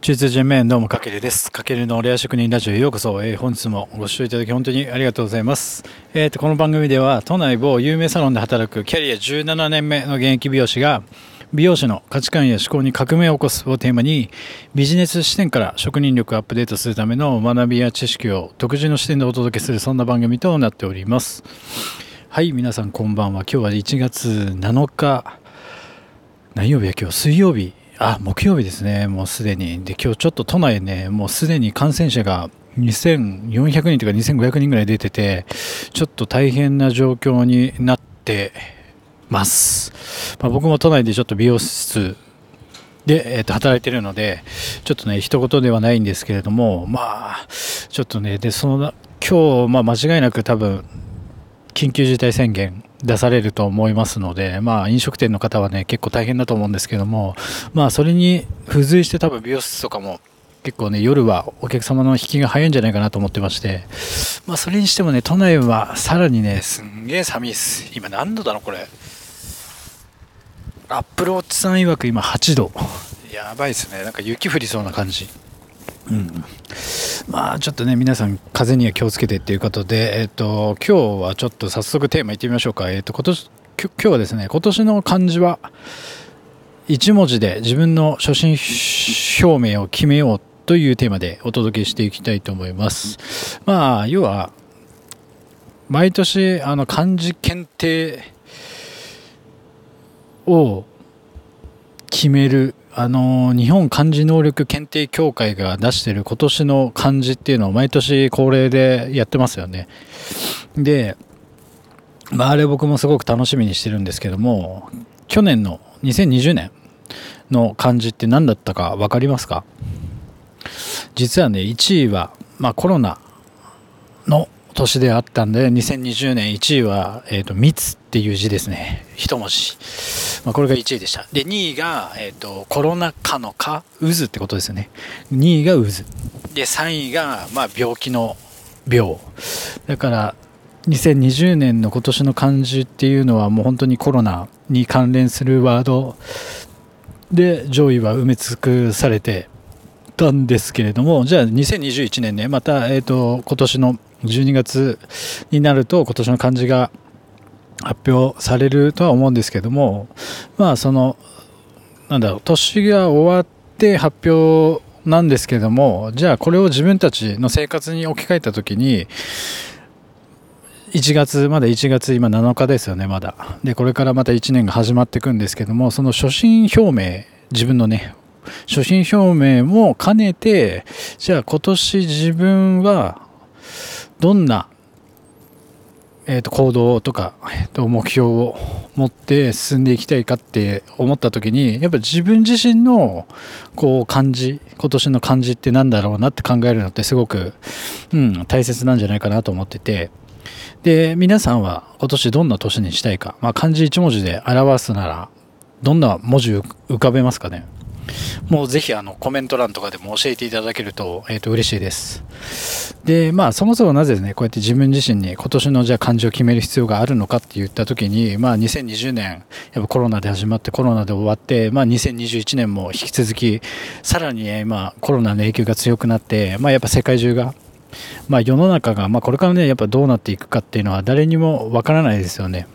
中通人面どうもかけるです。かけるのレア職人ラジオへようこそ、えー、本日もご視聴いただき本当にありがとうございます。えーと、この番組では都内某有名サロンで働くキャリア17年目の現役美容師が美容師の価値観や思考に革命を起こすをテーマにビジネス視点から職人力をアップデートするための学びや知識を独自の視点でお届けするそんな番組となっております。はい、皆さんこんばんは。今日は1月7日何曜日や？今日水曜日あ、木曜日ですね、もうすでに。で、今日ちょっと都内ね、もうすでに感染者が2400人とか2500人ぐらい出てて、ちょっと大変な状況になってます。まあ、僕も都内でちょっと美容室で、えー、と働いてるので、ちょっとね、一言ではないんですけれども、まあ、ちょっとね、で、その、今日、まあ、間違いなく多分、緊急事態宣言出されると思いますので、まあ、飲食店の方はね、結構大変だと思うんですけども、まあ、それに付随して多分美容室とかも結構ね、夜はお客様の引きが早いんじゃないかなと思ってまして、まあ、それにしてもね、都内はさらにね、すんげえ寒いです。今何度だろう、これ。アップルウォッチさん曰く今8度。やばいですね。なんか雪降りそうな感じ。うん。まあちょっとね皆さん風には気をつけてっていうことで、えっ、と今日はちょっと早速テーマいってみましょうか。えっ、と今年今日はですね今年の漢字は1文字で自分の初心表明を決めようというテーマでお届けしていきたいと思います。まあ要は毎年あの漢字検定を決めるあの日本漢字能力検定協会が出してる今年の漢字っていうのを毎年恒例でやってますよね。で、まあ、あれ僕もすごく楽しみにしてるんですけども、去年の2020年の漢字って何だったか分かりますか？実はね、1位は、まあ、コロナの年であったんで、2020年1位は、えっ、ー、と、密っていう字ですね。一文字。まあ、これが1位でした。で、2位が、えっ、ー、と、コロナ禍の禍、渦ってことですよね。2位が渦。で、3位が、まあ、病気の病。だから、2020年の今年の漢字っていうのはもう本当にコロナに関連するワードで上位は埋め尽くされてたんですけれども、じゃあ2021年ね、また、えっ、ー、と、今年の12月になると今年の漢字が発表されるとは思うんですけどもまあそのなんだろう年が終わって発表なんですけどもじゃあこれを自分たちの生活に置き換えた時に1月まだ1月今7日ですよねまだ。でこれからまた1年が始まっていくんですけどもその初心表明自分のね初心表明も兼ねてじゃあ今年自分はどんな、えー、と行動とか、えー、と目標を持って進んでいきたいかって思った時にやっぱ自分自身のこう感じ今年の感じって何だろうなって考えるのってすごく、うん、大切なんじゃないかなと思ってて。で皆さんは今年どんな年にしたいか、まあ、漢字1文字で表すならどんな文字浮かべますかね？もうぜひあのコメント欄とかでも教えていただけると,、えー、と嬉しいです。で、まあそもそもなぜね、こうやって自分自身に今年のじゃあ漢字を決める必要があるのかって言った時に、まあ2020年、やっぱコロナで始まってコロナで終わって、まあ2021年も引き続き、さらに、ね、まあコロナの影響が強くなって、まあやっぱ世界中がまあ、世の中が、まあ、これからねやっぱどうなっていくかっていうのは誰にもわからないですよね。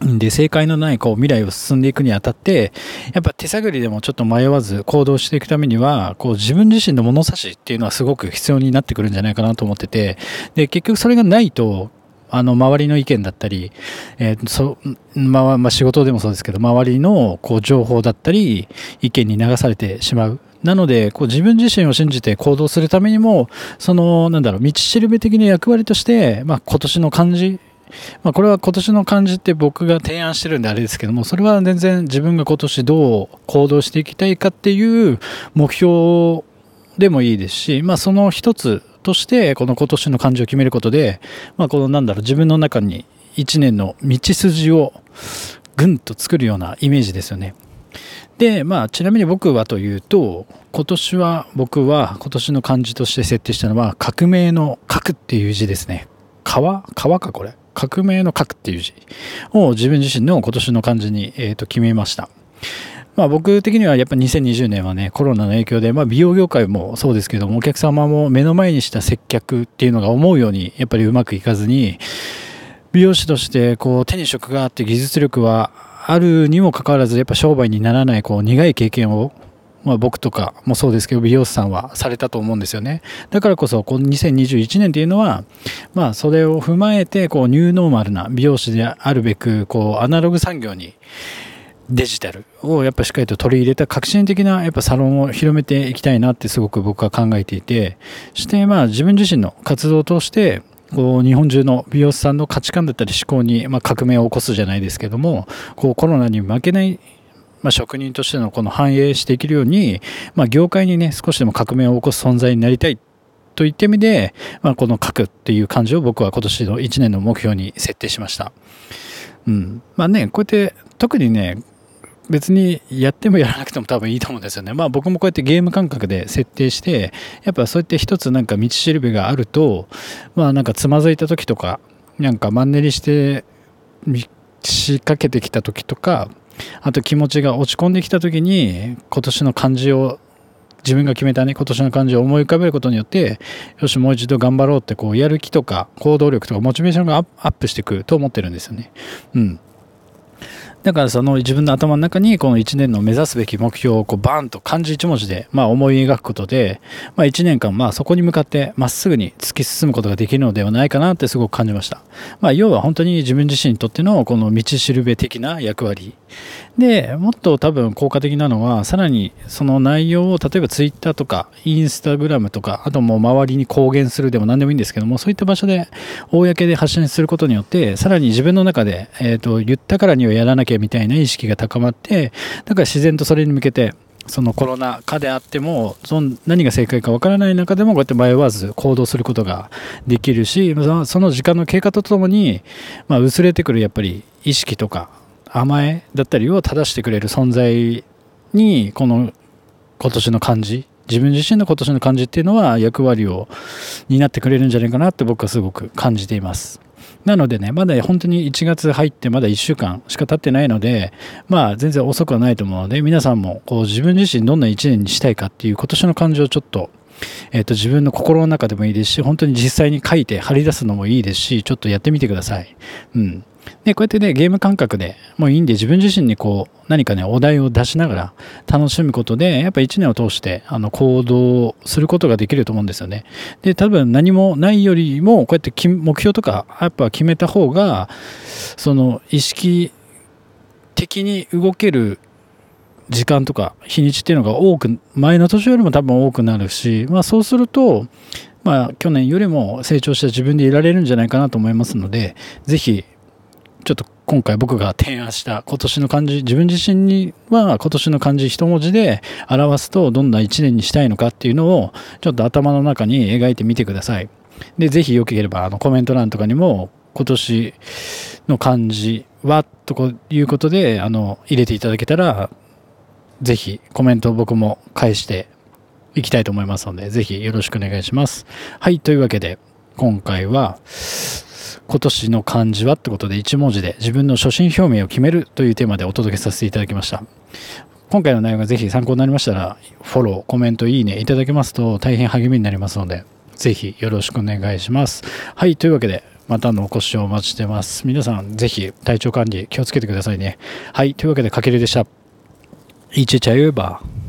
で、正解のないこう未来を進んでいくにあたって、やっぱ手探りでもちょっと迷わず行動していくためには、こう自分自身の物差しっていうのはすごく必要になってくるんじゃないかなと思ってて、で、結局それがないと、あの、周りの意見だったり、えー、そ、まあ、まあ、仕事でもそうですけど、周りの、こう、情報だったり、意見に流されてしまう。なので、こう、自分自身を信じて行動するためにも、その、なんだろう、道しるべ的な役割として、まあ、今年の漢字まあ、これは今年の漢字って僕が提案してるんであれですけども、それは全然自分が今年どう行動していきたいかっていう目標でもいいですし、まあ、その一つとして、この今年の漢字を決めることで、まあ、このなんだろう、自分の中に一年の道筋をぐんと作るようなイメージですよね。で、まあ、ちなみに僕はというと、今年は、僕は今年の漢字として設定したのは、革命の革っていう字ですね。川川かこれ。革命の革っていう字を自分自身の今年の漢字に、えー、と決めました。まあ僕的にはやっぱ2020年はね、コロナの影響で、まあ美容業界もそうですけども、お客様も目の前にした接客っていうのが思うようにやっぱりうまくいかずに、美容師としてこう手に職があって技術力はあるにもかかわらずやっぱ商売にならないこう苦い経験をまあ、僕とかもそうですけど美容師さんはされたと思うんですよねだからこそこの2021年っていうのは、まあ、それを踏まえてこうニューノーマルな美容師であるべくこうアナログ産業にデジタルをやっぱしっかりと取り入れた革新的なやっぱサロンを広めていきたいなってすごく僕は考えていてしてまあ自分自身の活動を通してこう日本中の美容師さんの価値観だったり思考に、まあ、革命を起こすじゃないですけどもこうコロナに負けないまあ、職人としてのこの反映していけるように、まあ、業界にね少しでも革命を起こす存在になりたいといった意味で、まあ、この書くっていう感じを僕は今年の1年の目標に設定しました。うんまあね、こうやって特にね別にやってもやらなくても多分いいと思うんですよね。まあ僕もこうやってゲーム感覚で設定して、やっぱそうやって一つなんか道しるべがあると、まあなんかつまずいた時とか、なんかマンネリして仕掛けてきた時とか、あと気持ちが落ち込んできた時に今年の漢字を自分が決めたね今年の感じを思い浮かべることによってよしもう一度頑張ろうってこうやる気とか行動力とかモチベーションがアップしていくと思ってるんですよね。うんだからその自分の頭の中にこの1年の目指すべき目標をこうバンと漢字1文字でまあ思い描くことで、まあ、1年間まあそこに向かってまっすぐに突き進むことができるのではないかなってすごく感じました。まあ、要は本当に自分自身にとってのこの道しるべ的な役割でもっと多分効果的なのはさらにその内容を例えばツイッターとかインスタグラムとかあともう周りに公言するでも何でもいいんですけどもそういった場所で公で発信することによってさらに自分の中で、えーと、言ったからにはやらなきゃみたいな意識が高まってだから自然とそれに向けてそのコロナ禍であってもその何が正解かわからない中でもこうやって迷わず行動することができるしその時間の経過とともに、まあ、薄れてくるやっぱり意識とか甘えだったりを正してくれる存在にこの今年の漢字自分自身の今年の漢字っていうのは役割を担ってくれるんじゃないかなって僕はすごく感じていますなのでねまだ本当に1月入ってまだ1週間しか経ってないのでまあ全然遅くはないと思うので皆さんもこう自分自身どんな1年にしたいかっていう今年の漢字をちょっとえー、と自分の心の中でもいいですし本当に実際に書いて貼り出すのもいいですしちょっとやってみてください。うん、で、こうやってね、ゲーム感覚でもういいんで、自分自身にこう、何かね、お題を出しながら楽しむことで、やっぱ1年を通して、あの、行動することができると思うんですよね。で、多分何もないよりも、こうやって目標とか、やっぱ決めた方が、その、意識的に動ける時間とか日にちっていうのが多く、前の年よりも多分多くなるし、まあそうすると、まあ去年よりも成長した自分でいられるんじゃないかなと思いますので、ぜひちょっと今回僕が提案した今年の漢字、自分自身には今年の漢字一文字で表すとどんな一年にしたいのかっていうのをちょっと頭の中に描いてみてください。で、ぜひよければあのコメント欄とかにも今年の漢字はということであの入れていただけたらぜひコメントを僕も返していきたいと思いますのでぜひよろしくお願いします。はい、というわけで今回は今年の漢字はってことで1文字で自分の初心表明を決めるというテーマでお届けさせていただきました。今回の内容がぜひ参考になりましたら、フォロー、コメント、いいねいただけますと大変励みになりますので、ぜひよろしくお願いします。はい、というわけで、またのお越しをお待ちしてます。皆さん、ぜひ体調管理気をつけてくださいね。はい、というわけで、かけるでした。一チャユーバー。